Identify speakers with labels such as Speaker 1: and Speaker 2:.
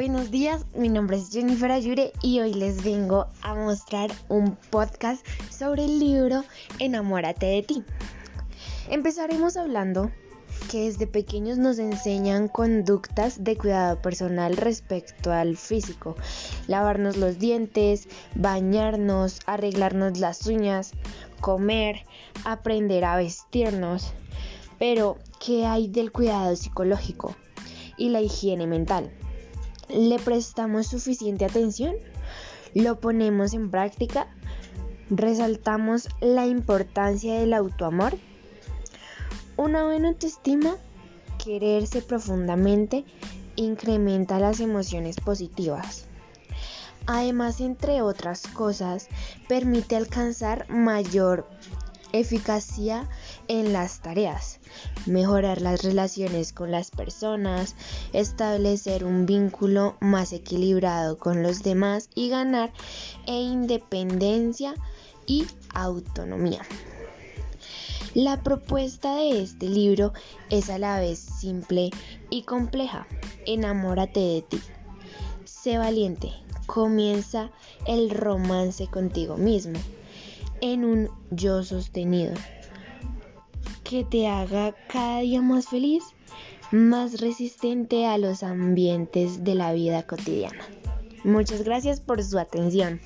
Speaker 1: Buenos días, mi nombre es Jennifer Ayure y hoy les vengo a mostrar un podcast sobre el libro Enamórate de ti. Empezaremos hablando que desde pequeños nos enseñan conductas de cuidado personal respecto al físico, lavarnos los dientes, bañarnos, arreglarnos las uñas, comer, aprender a vestirnos. Pero, ¿qué hay del cuidado psicológico y la higiene mental? ¿Le prestamos suficiente atención? ¿Lo ponemos en práctica? ¿Resaltamos la importancia del autoamor? Una buena autoestima, quererse profundamente, incrementa las emociones positivas. Además, entre otras cosas, permite alcanzar mayor eficacia en las tareas, mejorar las relaciones con las personas, establecer un vínculo más equilibrado con los demás y ganar e independencia y autonomía. La propuesta de este libro es a la vez simple y compleja. Enamórate de ti. Sé valiente. Comienza el romance contigo mismo en un yo sostenido que te haga cada día más feliz, más resistente a los ambientes de la vida cotidiana. Muchas gracias por su atención.